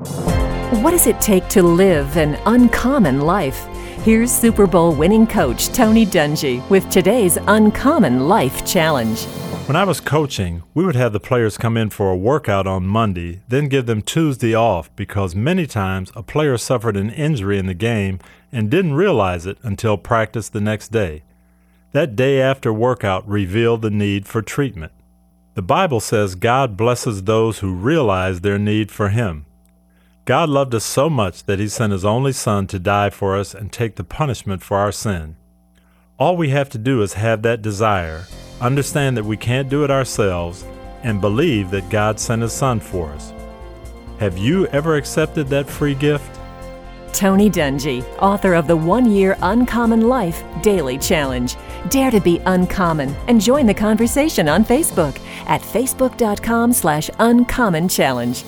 What does it take to live an uncommon life? Here's Super Bowl winning coach Tony Dungy with today's Uncommon Life Challenge. When I was coaching, we would have the players come in for a workout on Monday, then give them Tuesday off because many times a player suffered an injury in the game and didn't realize it until practice the next day. That day after workout revealed the need for treatment. The Bible says God blesses those who realize their need for Him. God loved us so much that He sent His only Son to die for us and take the punishment for our sin. All we have to do is have that desire understand that we can't do it ourselves, and believe that God sent His Son for us. Have you ever accepted that free gift? Tony Dungy, author of the One Year Uncommon Life Daily Challenge. Dare to be uncommon and join the conversation on Facebook at facebook.com slash uncommon challenge.